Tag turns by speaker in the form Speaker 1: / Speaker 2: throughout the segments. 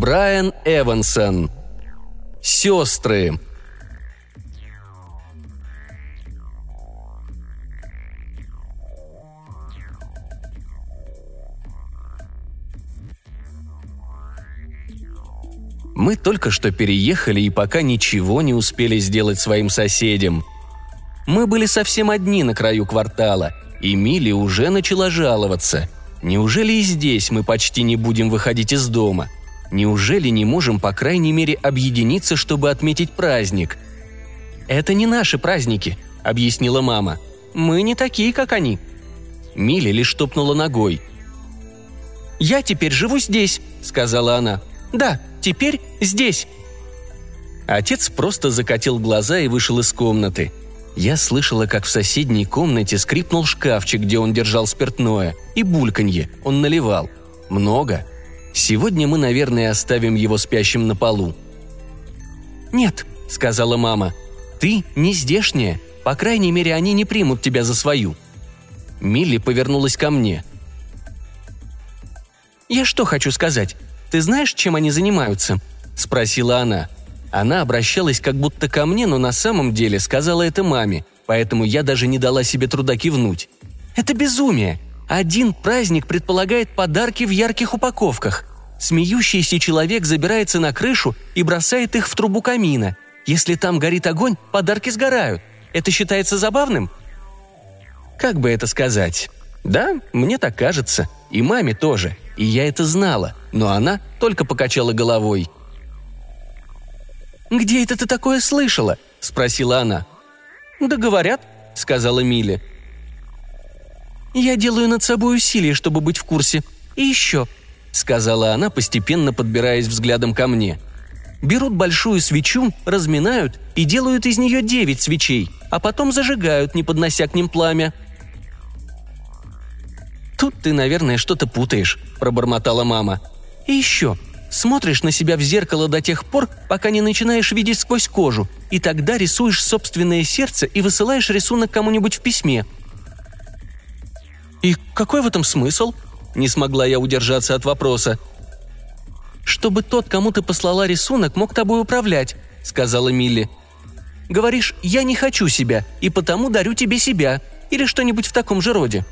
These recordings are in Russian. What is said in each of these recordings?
Speaker 1: Брайан Эвансон. Сестры. Мы только что переехали и пока ничего не успели сделать своим соседям. Мы были совсем одни на краю квартала, и Милли уже начала жаловаться. Неужели и здесь мы почти не будем выходить из дома? Неужели не можем, по крайней мере, объединиться, чтобы отметить праздник? «Это не наши праздники», — объяснила мама. «Мы не такие, как они». Милли лишь топнула ногой. «Я теперь живу здесь», — сказала она. «Да, теперь здесь». Отец просто закатил глаза и вышел из комнаты. Я слышала, как в соседней комнате скрипнул шкафчик, где он держал спиртное, и бульканье, он наливал. Много. Сегодня мы, наверное, оставим его спящим на полу. «Нет», — сказала мама, — «ты не здешняя. По крайней мере, они не примут тебя за свою». Милли повернулась ко мне. «Я что хочу сказать? Ты знаешь, чем они занимаются?» – спросила она. Она обращалась как будто ко мне, но на самом деле сказала это маме, поэтому я даже не дала себе труда кивнуть. «Это безумие! Один праздник предполагает подарки в ярких упаковках. Смеющийся человек забирается на крышу и бросает их в трубу камина. Если там горит огонь, подарки сгорают. Это считается забавным?» Как бы это сказать? Да, мне так кажется. И маме тоже. И я это знала но она только покачала головой. «Где это ты такое слышала?» – спросила она. «Да говорят», – сказала Милли. «Я делаю над собой усилия, чтобы быть в курсе. И еще», – сказала она, постепенно подбираясь взглядом ко мне. «Берут большую свечу, разминают и делают из нее девять свечей, а потом зажигают, не поднося к ним пламя». «Тут ты, наверное, что-то путаешь», – пробормотала мама. И еще, смотришь на себя в зеркало до тех пор, пока не начинаешь видеть сквозь кожу, и тогда рисуешь собственное сердце и высылаешь рисунок кому-нибудь в письме. «И какой в этом смысл?» – не смогла я удержаться от вопроса. «Чтобы тот, кому ты послала рисунок, мог тобой управлять», – сказала Милли. «Говоришь, я не хочу себя, и потому дарю тебе себя», или что-нибудь в таком же роде.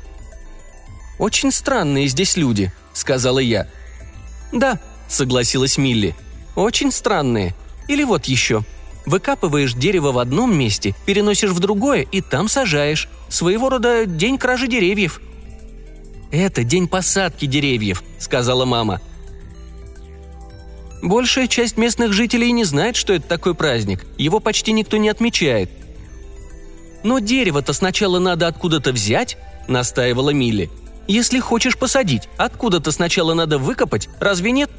Speaker 1: «Очень странные здесь люди», – сказала я – «Да», — согласилась Милли. «Очень странные. Или вот еще. Выкапываешь дерево в одном месте, переносишь в другое и там сажаешь. Своего рода день кражи деревьев». «Это день посадки деревьев», — сказала мама. Большая часть местных жителей не знает, что это такой праздник. Его почти никто не отмечает. «Но дерево-то сначала надо откуда-то взять», — настаивала Милли. Если хочешь посадить, откуда-то сначала надо выкопать, разве нет?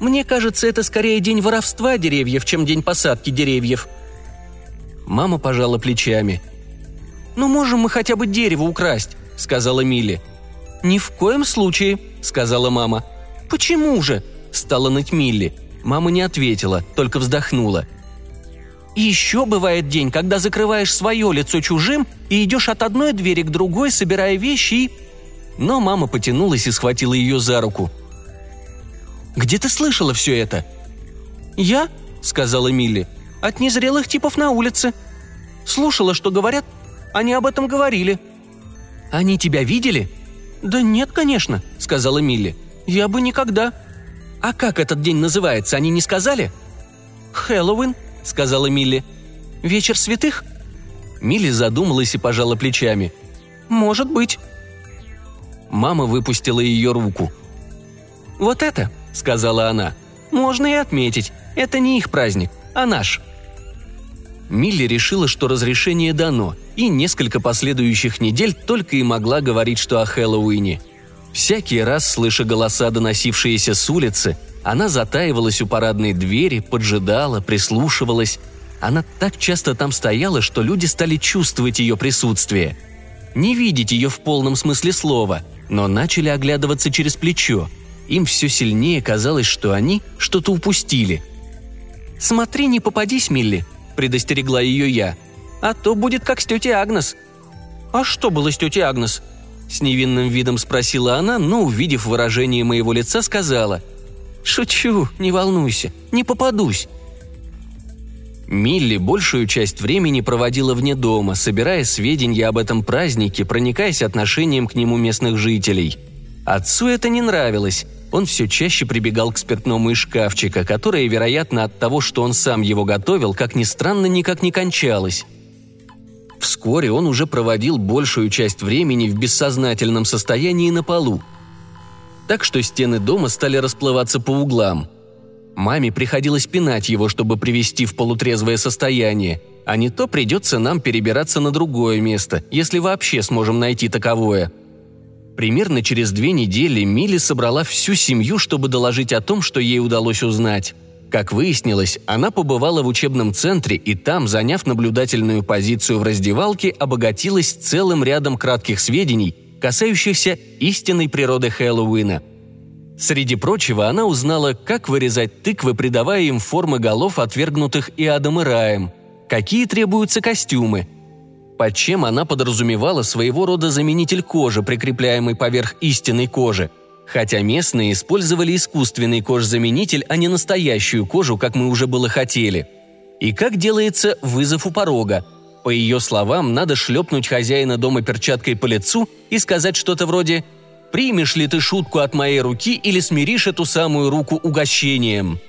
Speaker 1: Мне кажется, это скорее день воровства деревьев, чем день посадки деревьев. Мама пожала плечами. «Ну, можем мы хотя бы дерево украсть», — сказала Милли. «Ни в коем случае», — сказала мама. «Почему же?» — стала ныть Милли. Мама не ответила, только вздохнула. Еще бывает день, когда закрываешь свое лицо чужим и идешь от одной двери к другой, собирая вещи и... Но мама потянулась и схватила ее за руку. «Где ты слышала все это?» «Я?» — сказала Милли. «От незрелых типов на улице. Слушала, что говорят. Они об этом говорили». «Они тебя видели?» «Да нет, конечно», — сказала Милли. «Я бы никогда». «А как этот день называется, они не сказали?» «Хэллоуин», — сказала Милли. «Вечер святых?» Милли задумалась и пожала плечами. «Может быть». Мама выпустила ее руку. «Вот это», — сказала она, — «можно и отметить. Это не их праздник, а наш». Милли решила, что разрешение дано, и несколько последующих недель только и могла говорить, что о Хэллоуине. Всякий раз, слыша голоса, доносившиеся с улицы, она затаивалась у парадной двери, поджидала, прислушивалась. Она так часто там стояла, что люди стали чувствовать ее присутствие. Не видеть ее в полном смысле слова, но начали оглядываться через плечо. Им все сильнее казалось, что они что-то упустили. «Смотри, не попадись, Милли», – предостерегла ее я. «А то будет как с тетей Агнес». «А что было с тетей Агнес?» – с невинным видом спросила она, но, увидев выражение моего лица, сказала – «Шучу, не волнуйся, не попадусь». Милли большую часть времени проводила вне дома, собирая сведения об этом празднике, проникаясь отношением к нему местных жителей. Отцу это не нравилось. Он все чаще прибегал к спиртному из шкафчика, которое, вероятно, от того, что он сам его готовил, как ни странно, никак не кончалось. Вскоре он уже проводил большую часть времени в бессознательном состоянии на полу. Так что стены дома стали расплываться по углам. Маме приходилось пинать его, чтобы привести в полутрезвое состояние, а не то придется нам перебираться на другое место, если вообще сможем найти таковое. Примерно через две недели Милли собрала всю семью, чтобы доложить о том, что ей удалось узнать. Как выяснилось, она побывала в учебном центре и там, заняв наблюдательную позицию в раздевалке, обогатилась целым рядом кратких сведений, касающихся истинной природы Хэллоуина. Среди прочего, она узнала, как вырезать тыквы, придавая им формы голов, отвергнутых и Адом и Раем, какие требуются костюмы, под чем она подразумевала своего рода заменитель кожи, прикрепляемый поверх истинной кожи – хотя местные использовали искусственный кожзаменитель, а не настоящую кожу, как мы уже было хотели. И как делается вызов у порога. По ее словам, надо шлепнуть хозяина дома перчаткой по лицу и сказать что-то вроде «Примешь ли ты шутку от моей руки или смиришь эту самую руку угощением?»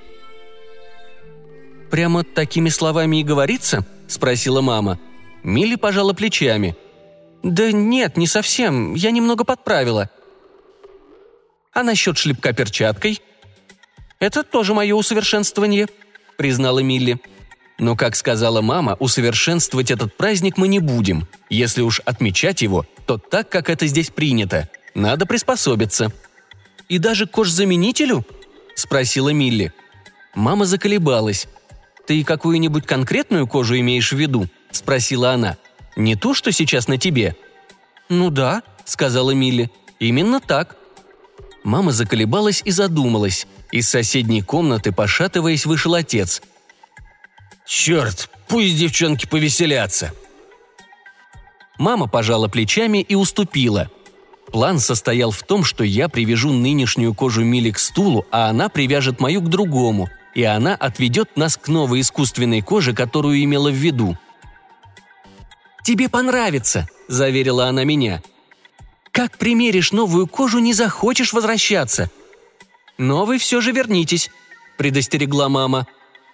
Speaker 1: «Прямо такими словами и говорится?» – спросила мама. Милли пожала плечами. «Да нет, не совсем. Я немного подправила. А насчет шлепка перчаткой? Это тоже мое усовершенствование, признала Милли. Но, как сказала мама, усовершенствовать этот праздник мы не будем. Если уж отмечать его, то так, как это здесь принято. Надо приспособиться. «И даже кожзаменителю?» – спросила Милли. Мама заколебалась. «Ты какую-нибудь конкретную кожу имеешь в виду?» – спросила она. «Не ту, что сейчас на тебе?» «Ну да», – сказала Милли. «Именно так. Мама заколебалась и задумалась. Из соседней комнаты, пошатываясь, вышел отец.
Speaker 2: «Черт, пусть девчонки повеселятся!»
Speaker 1: Мама пожала плечами и уступила. План состоял в том, что я привяжу нынешнюю кожу Мили к стулу, а она привяжет мою к другому, и она отведет нас к новой искусственной коже, которую имела в виду. «Тебе понравится», – заверила она меня – как примеришь новую кожу, не захочешь возвращаться. Но вы все же вернитесь», – предостерегла мама.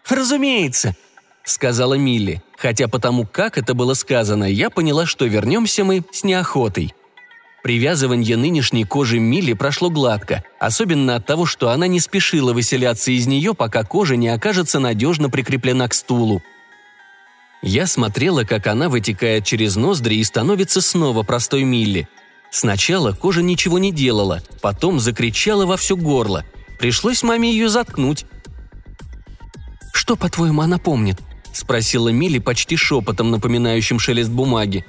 Speaker 1: «Разумеется», – сказала Милли, хотя потому, как это было сказано, я поняла, что вернемся мы с неохотой. Привязывание нынешней кожи Милли прошло гладко, особенно от того, что она не спешила выселяться из нее, пока кожа не окажется надежно прикреплена к стулу. Я смотрела, как она вытекает через ноздри и становится снова простой Милли – Сначала кожа ничего не делала, потом закричала во все горло. Пришлось маме ее заткнуть. «Что, по-твоему, она помнит?» – спросила Милли почти шепотом, напоминающим шелест бумаги.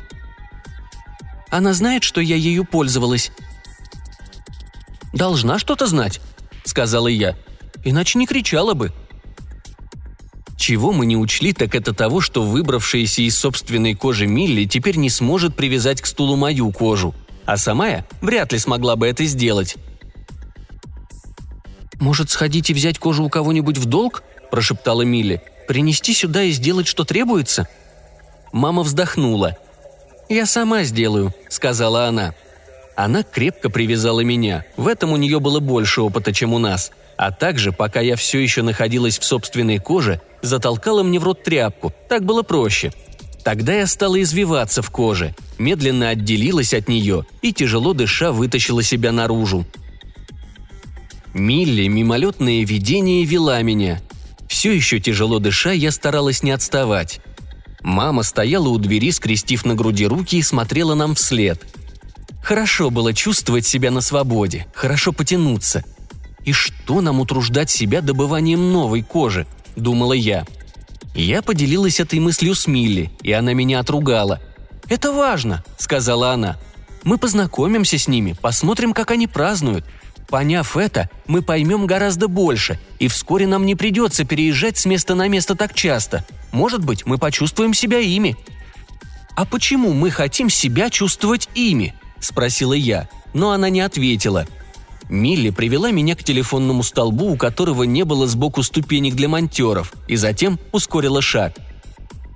Speaker 1: «Она знает, что я ею пользовалась». «Должна что-то знать», – сказала я. «Иначе не кричала бы». Чего мы не учли, так это того, что выбравшаяся из собственной кожи Милли теперь не сможет привязать к стулу мою кожу – а сама я вряд ли смогла бы это сделать. «Может, сходить и взять кожу у кого-нибудь в долг?» – прошептала Милли. «Принести сюда и сделать, что требуется?» Мама вздохнула. «Я сама сделаю», – сказала она. Она крепко привязала меня. В этом у нее было больше опыта, чем у нас. А также, пока я все еще находилась в собственной коже, затолкала мне в рот тряпку. Так было проще – Тогда я стала извиваться в коже, медленно отделилась от нее и, тяжело дыша, вытащила себя наружу. Милли мимолетное видение вела меня. Все еще тяжело дыша, я старалась не отставать. Мама стояла у двери, скрестив на груди руки и смотрела нам вслед. Хорошо было чувствовать себя на свободе, хорошо потянуться. И что нам утруждать себя добыванием новой кожи, думала я – я поделилась этой мыслью с Милли, и она меня отругала. «Это важно», — сказала она. «Мы познакомимся с ними, посмотрим, как они празднуют. Поняв это, мы поймем гораздо больше, и вскоре нам не придется переезжать с места на место так часто. Может быть, мы почувствуем себя ими». «А почему мы хотим себя чувствовать ими?» – спросила я, но она не ответила. Милли привела меня к телефонному столбу, у которого не было сбоку ступенек для монтеров, и затем ускорила шаг.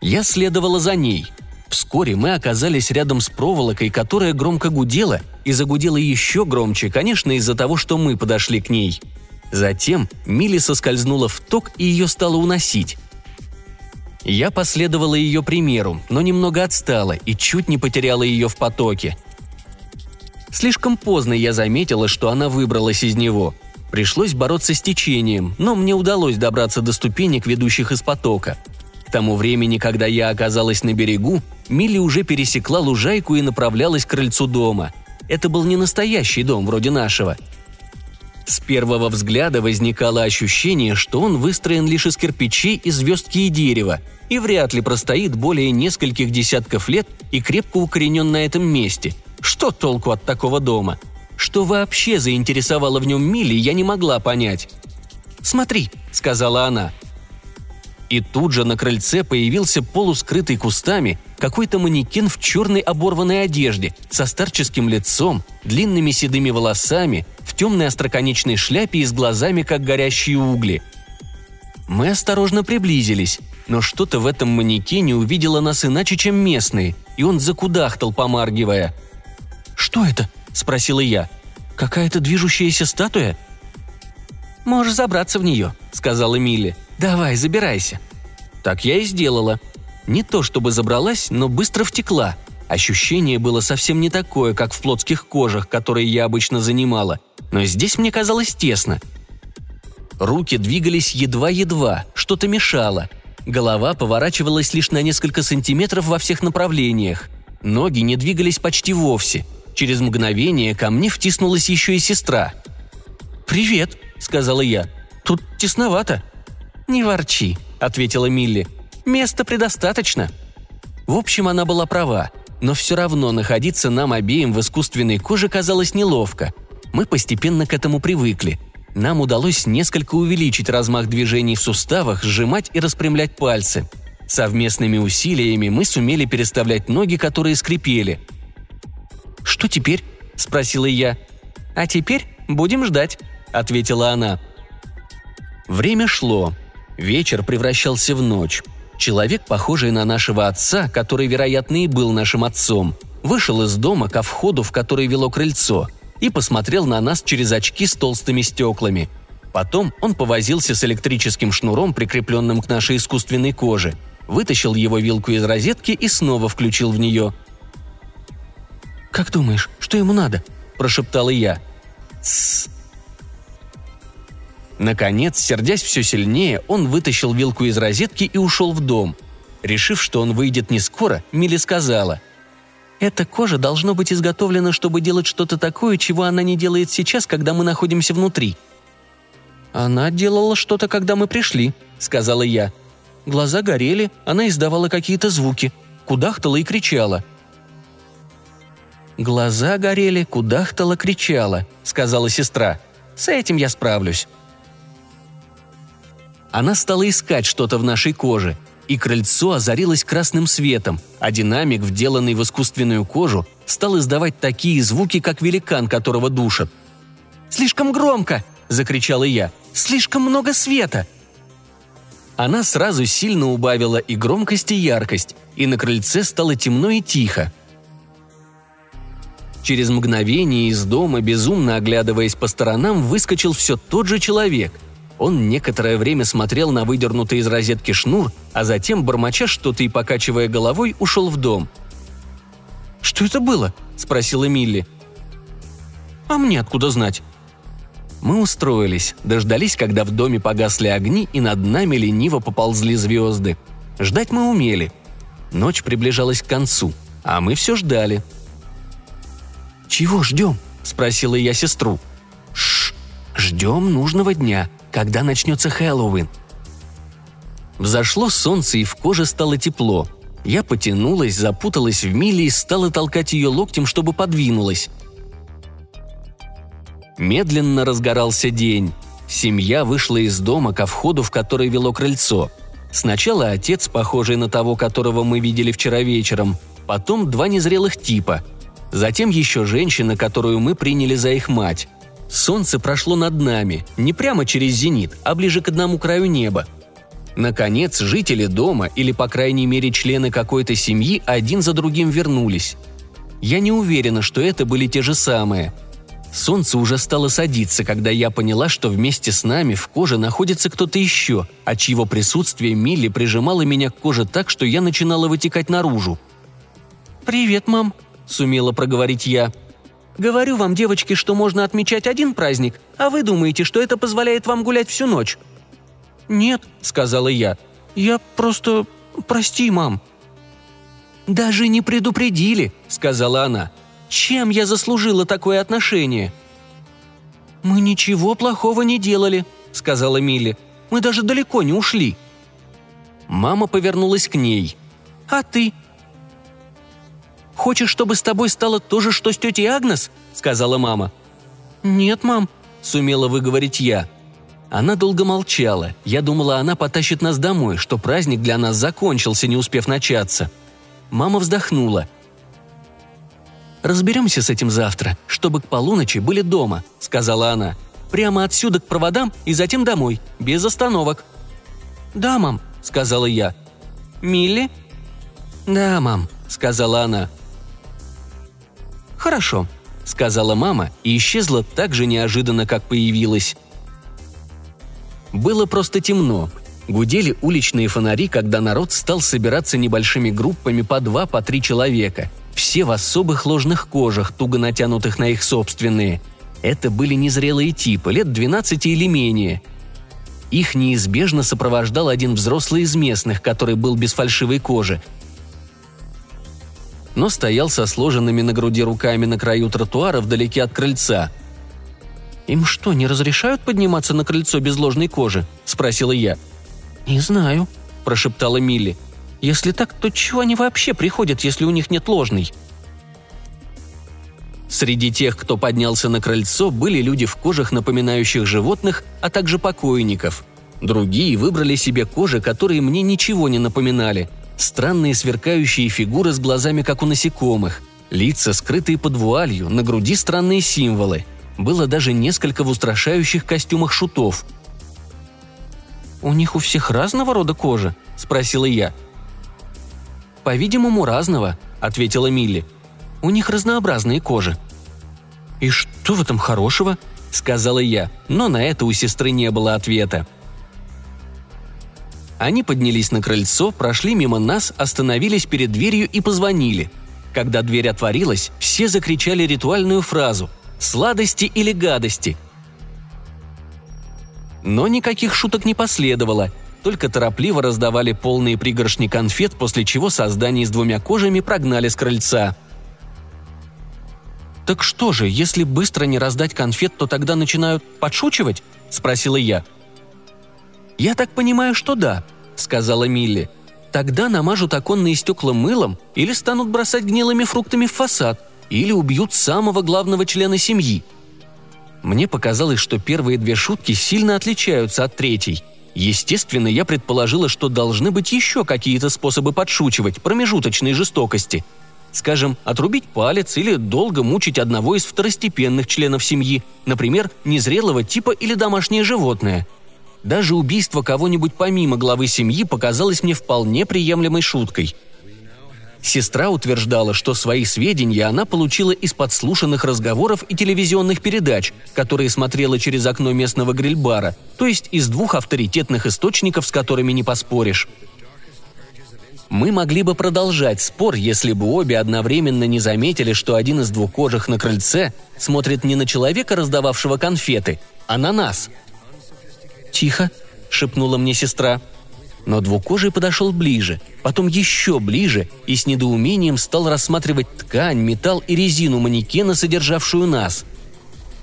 Speaker 1: Я следовала за ней. Вскоре мы оказались рядом с проволокой, которая громко гудела, и загудела еще громче, конечно, из-за того, что мы подошли к ней. Затем Милли соскользнула в ток, и ее стало уносить. Я последовала ее примеру, но немного отстала и чуть не потеряла ее в потоке – Слишком поздно я заметила, что она выбралась из него. Пришлось бороться с течением, но мне удалось добраться до ступенек, ведущих из потока. К тому времени, когда я оказалась на берегу, Милли уже пересекла лужайку и направлялась к крыльцу дома. Это был не настоящий дом, вроде нашего. С первого взгляда возникало ощущение, что он выстроен лишь из кирпичей и звездки и дерева, и вряд ли простоит более нескольких десятков лет и крепко укоренен на этом месте – что толку от такого дома? Что вообще заинтересовало в нем Милли, я не могла понять. «Смотри», — сказала она. И тут же на крыльце появился полускрытый кустами какой-то манекен в черной оборванной одежде, со старческим лицом, длинными седыми волосами, в темной остроконечной шляпе и с глазами, как горящие угли. Мы осторожно приблизились, но что-то в этом манекене увидело нас иначе, чем местные, и он закудахтал, помаргивая — «Что это?» – спросила я. «Какая-то движущаяся статуя?» «Можешь забраться в нее», – сказала Милли. «Давай, забирайся». Так я и сделала. Не то чтобы забралась, но быстро втекла. Ощущение было совсем не такое, как в плотских кожах, которые я обычно занимала. Но здесь мне казалось тесно. Руки двигались едва-едва, что-то мешало. Голова поворачивалась лишь на несколько сантиметров во всех направлениях. Ноги не двигались почти вовсе – Через мгновение ко мне втиснулась еще и сестра. «Привет», — сказала я. «Тут тесновато». «Не ворчи», — ответила Милли. «Места предостаточно». В общем, она была права, но все равно находиться нам обеим в искусственной коже казалось неловко. Мы постепенно к этому привыкли. Нам удалось несколько увеличить размах движений в суставах, сжимать и распрямлять пальцы. Совместными усилиями мы сумели переставлять ноги, которые скрипели — «Что теперь?» – спросила я. «А теперь будем ждать», – ответила она. Время шло. Вечер превращался в ночь. Человек, похожий на нашего отца, который, вероятно, и был нашим отцом, вышел из дома ко входу, в который вело крыльцо, и посмотрел на нас через очки с толстыми стеклами. Потом он повозился с электрическим шнуром, прикрепленным к нашей искусственной коже, вытащил его вилку из розетки и снова включил в нее – «Как думаешь, что ему надо?» – прошептала я. «Тссс». Наконец, сердясь все сильнее, он вытащил вилку из розетки и ушел в дом. Решив, что он выйдет не скоро, Милли сказала. «Эта кожа должно быть изготовлена, чтобы делать что-то такое, чего она не делает сейчас, когда мы находимся внутри». «Она делала что-то, когда мы пришли», — сказала я. Глаза горели, она издавала какие-то звуки, кудахтала и кричала — «Глаза горели, кудахтала, кричала», — сказала сестра. «С этим я справлюсь». Она стала искать что-то в нашей коже, и крыльцо озарилось красным светом, а динамик, вделанный в искусственную кожу, стал издавать такие звуки, как великан, которого душат. «Слишком громко!» – закричала я. «Слишком много света!» Она сразу сильно убавила и громкость, и яркость, и на крыльце стало темно и тихо. Через мгновение из дома, безумно оглядываясь по сторонам, выскочил все тот же человек. Он некоторое время смотрел на выдернутый из розетки шнур, а затем, бормоча что-то и покачивая головой, ушел в дом. «Что это было?» – спросила Милли. «А мне откуда знать?» Мы устроились, дождались, когда в доме погасли огни, и над нами лениво поползли звезды. Ждать мы умели. Ночь приближалась к концу, а мы все ждали – «Чего ждем?» – спросила я сестру. «Шш, ждем нужного дня, когда начнется Хэллоуин». Взошло солнце, и в коже стало тепло. Я потянулась, запуталась в миле и стала толкать ее локтем, чтобы подвинулась. Медленно разгорался день. Семья вышла из дома ко входу, в который вело крыльцо. Сначала отец, похожий на того, которого мы видели вчера вечером, потом два незрелых типа – Затем еще женщина, которую мы приняли за их мать. Солнце прошло над нами, не прямо через зенит, а ближе к одному краю неба. Наконец, жители дома, или по крайней мере члены какой-то семьи, один за другим вернулись. Я не уверена, что это были те же самые. Солнце уже стало садиться, когда я поняла, что вместе с нами в коже находится кто-то еще, от чьего присутствия Милли прижимала меня к коже так, что я начинала вытекать наружу. «Привет, мам», — сумела проговорить я. «Говорю вам, девочки, что можно отмечать один праздник, а вы думаете, что это позволяет вам гулять всю ночь?» «Нет», — сказала я. «Я просто... Прости, мам». «Даже не предупредили», — сказала она. «Чем я заслужила такое отношение?» «Мы ничего плохого не делали», — сказала Милли. «Мы даже далеко не ушли». Мама повернулась к ней. «А ты?» «Хочешь, чтобы с тобой стало то же, что с тетей Агнес?» — сказала мама. «Нет, мам», — сумела выговорить я. Она долго молчала. Я думала, она потащит нас домой, что праздник для нас закончился, не успев начаться. Мама вздохнула. «Разберемся с этим завтра, чтобы к полуночи были дома», — сказала она. «Прямо отсюда к проводам и затем домой, без остановок». «Да, мам», — сказала я. «Милли?» «Да, мам», — сказала она. «Хорошо», — сказала мама и исчезла так же неожиданно, как появилась. Было просто темно, Гудели уличные фонари, когда народ стал собираться небольшими группами по два, по три человека. Все в особых ложных кожах, туго натянутых на их собственные. Это были незрелые типы, лет 12 или менее. Их неизбежно сопровождал один взрослый из местных, который был без фальшивой кожи, но стоял со сложенными на груди руками на краю тротуара вдалеке от крыльца. «Им что, не разрешают подниматься на крыльцо без ложной кожи?» – спросила я. «Не знаю», – прошептала Милли. «Если так, то чего они вообще приходят, если у них нет ложной?» Среди тех, кто поднялся на крыльцо, были люди в кожах, напоминающих животных, а также покойников. Другие выбрали себе кожи, которые мне ничего не напоминали. Странные сверкающие фигуры с глазами, как у насекомых. Лица, скрытые под вуалью, на груди странные символы. Было даже несколько в устрашающих костюмах шутов – «У них у всех разного рода кожа?» – спросила я. «По-видимому, разного», – ответила Милли. «У них разнообразные кожи». «И что в этом хорошего?» – сказала я, но на это у сестры не было ответа. Они поднялись на крыльцо, прошли мимо нас, остановились перед дверью и позвонили. Когда дверь отворилась, все закричали ритуальную фразу «Сладости или гадости», но никаких шуток не последовало, только торопливо раздавали полные пригоршни конфет, после чего создание с двумя кожами прогнали с крыльца. «Так что же, если быстро не раздать конфет, то тогда начинают подшучивать?» – спросила я. «Я так понимаю, что да», – сказала Милли. «Тогда намажут оконные стекла мылом или станут бросать гнилыми фруктами в фасад, или убьют самого главного члена семьи – мне показалось, что первые две шутки сильно отличаются от третьей. Естественно, я предположила, что должны быть еще какие-то способы подшучивать, промежуточной жестокости. Скажем, отрубить палец или долго мучить одного из второстепенных членов семьи, например, незрелого типа или домашнее животное. Даже убийство кого-нибудь помимо главы семьи показалось мне вполне приемлемой шуткой – Сестра утверждала, что свои сведения она получила из подслушанных разговоров и телевизионных передач, которые смотрела через окно местного грильбара, то есть из двух авторитетных источников, с которыми не поспоришь. Мы могли бы продолжать спор, если бы обе одновременно не заметили, что один из двукожих на крыльце смотрит не на человека, раздававшего конфеты, а на нас. «Тихо», — шепнула мне сестра. — но двукожий подошел ближе, потом еще ближе и с недоумением стал рассматривать ткань, металл и резину манекена, содержавшую нас.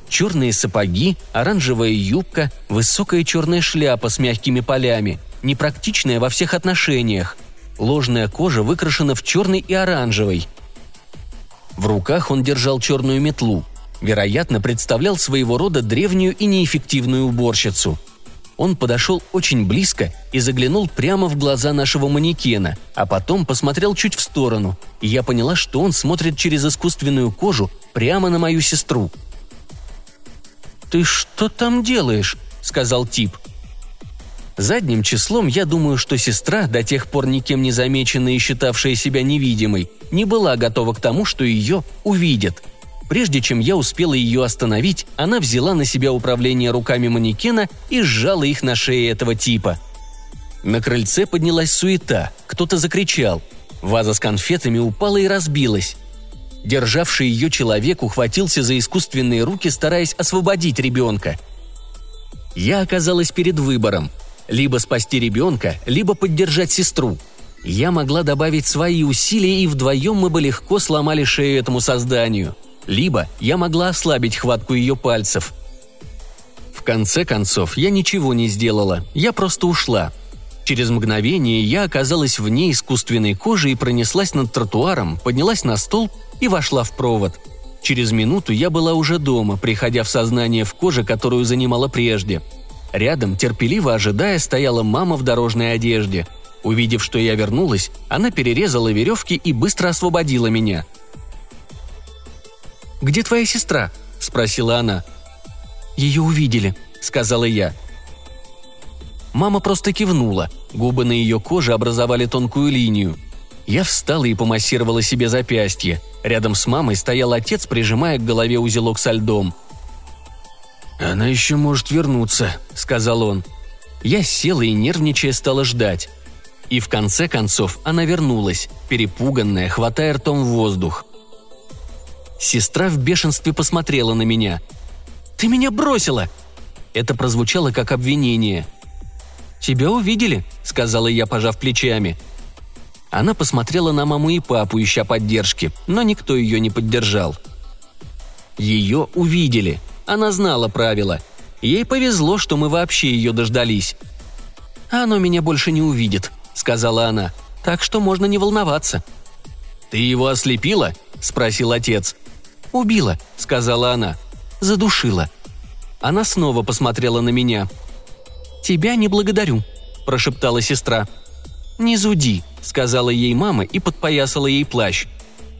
Speaker 1: Черные сапоги, оранжевая юбка, высокая черная шляпа с мягкими полями, непрактичная во всех отношениях. Ложная кожа выкрашена в черный и оранжевый. В руках он держал черную метлу. Вероятно, представлял своего рода древнюю и неэффективную уборщицу – он подошел очень близко и заглянул прямо в глаза нашего манекена, а потом посмотрел чуть в сторону, и я поняла, что он смотрит через искусственную кожу прямо на мою сестру. «Ты что там делаешь?» – сказал тип. Задним числом я думаю, что сестра, до тех пор никем не замеченная и считавшая себя невидимой, не была готова к тому, что ее увидят. Прежде чем я успела ее остановить, она взяла на себя управление руками манекена и сжала их на шее этого типа. На крыльце поднялась суета, кто-то закричал. Ваза с конфетами упала и разбилась. Державший ее человек ухватился за искусственные руки, стараясь освободить ребенка. Я оказалась перед выбором – либо спасти ребенка, либо поддержать сестру. Я могла добавить свои усилия, и вдвоем мы бы легко сломали шею этому созданию. Либо я могла ослабить хватку ее пальцев. В конце концов, я ничего не сделала, я просто ушла. Через мгновение я оказалась вне искусственной кожи и пронеслась над тротуаром, поднялась на стол и вошла в провод. Через минуту я была уже дома, приходя в сознание в коже, которую занимала прежде – Рядом, терпеливо ожидая, стояла мама в дорожной одежде. Увидев, что я вернулась, она перерезала веревки и быстро освободила меня. «Где твоя сестра?» – спросила она. «Ее увидели», – сказала я. Мама просто кивнула. Губы на ее коже образовали тонкую линию. Я встала и помассировала себе запястье. Рядом с мамой стоял отец, прижимая к голове узелок со льдом –
Speaker 2: «Она еще может вернуться», — сказал он.
Speaker 1: Я села и, нервничая, стала ждать. И в конце концов она вернулась, перепуганная, хватая ртом воздух. Сестра в бешенстве посмотрела на меня. «Ты меня бросила!» Это прозвучало как обвинение. «Тебя увидели», — сказала я, пожав плечами. Она посмотрела на маму и папу, ища поддержки, но никто ее не поддержал. Ее увидели — она знала правила. Ей повезло, что мы вообще ее дождались. «Оно меня больше не увидит», — сказала она. «Так что можно не волноваться».
Speaker 2: «Ты его ослепила?» — спросил отец.
Speaker 1: «Убила», — сказала она. «Задушила». Она снова посмотрела на меня. «Тебя не благодарю», — прошептала сестра. «Не зуди», — сказала ей мама и подпоясала ей плащ.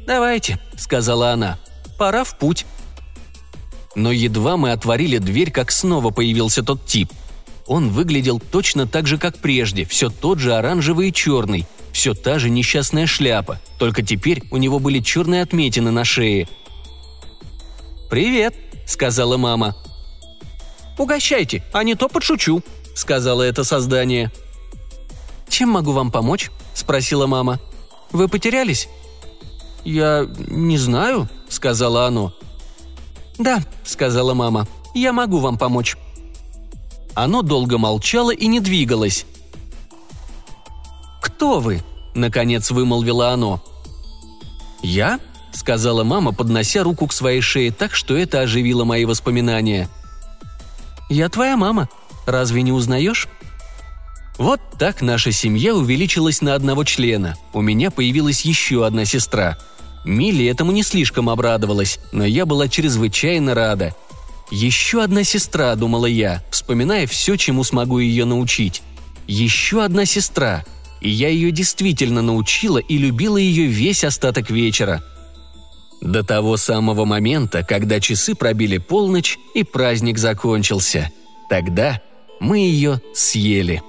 Speaker 1: «Давайте», — сказала она. «Пора в путь». Но едва мы отворили дверь, как снова появился тот тип. Он выглядел точно так же, как прежде, все тот же оранжевый и черный, все та же несчастная шляпа, только теперь у него были черные отметины на шее. «Привет», — сказала мама. «Угощайте, а не то подшучу», — сказала это создание. «Чем могу вам помочь?» — спросила мама. «Вы потерялись?» «Я не знаю», — сказала оно. «Да», — сказала мама, — «я могу вам помочь». Оно долго молчало и не двигалось. «Кто вы?» – наконец вымолвило оно. «Я?» – сказала мама, поднося руку к своей шее так, что это оживило мои воспоминания. «Я твоя мама. Разве не узнаешь?» Вот так наша семья увеличилась на одного члена. У меня появилась еще одна сестра – Милли этому не слишком обрадовалась, но я была чрезвычайно рада. «Еще одна сестра», — думала я, вспоминая все, чему смогу ее научить. «Еще одна сестра», и я ее действительно научила и любила ее весь остаток вечера. До того самого момента, когда часы пробили полночь и праздник закончился. Тогда мы ее съели.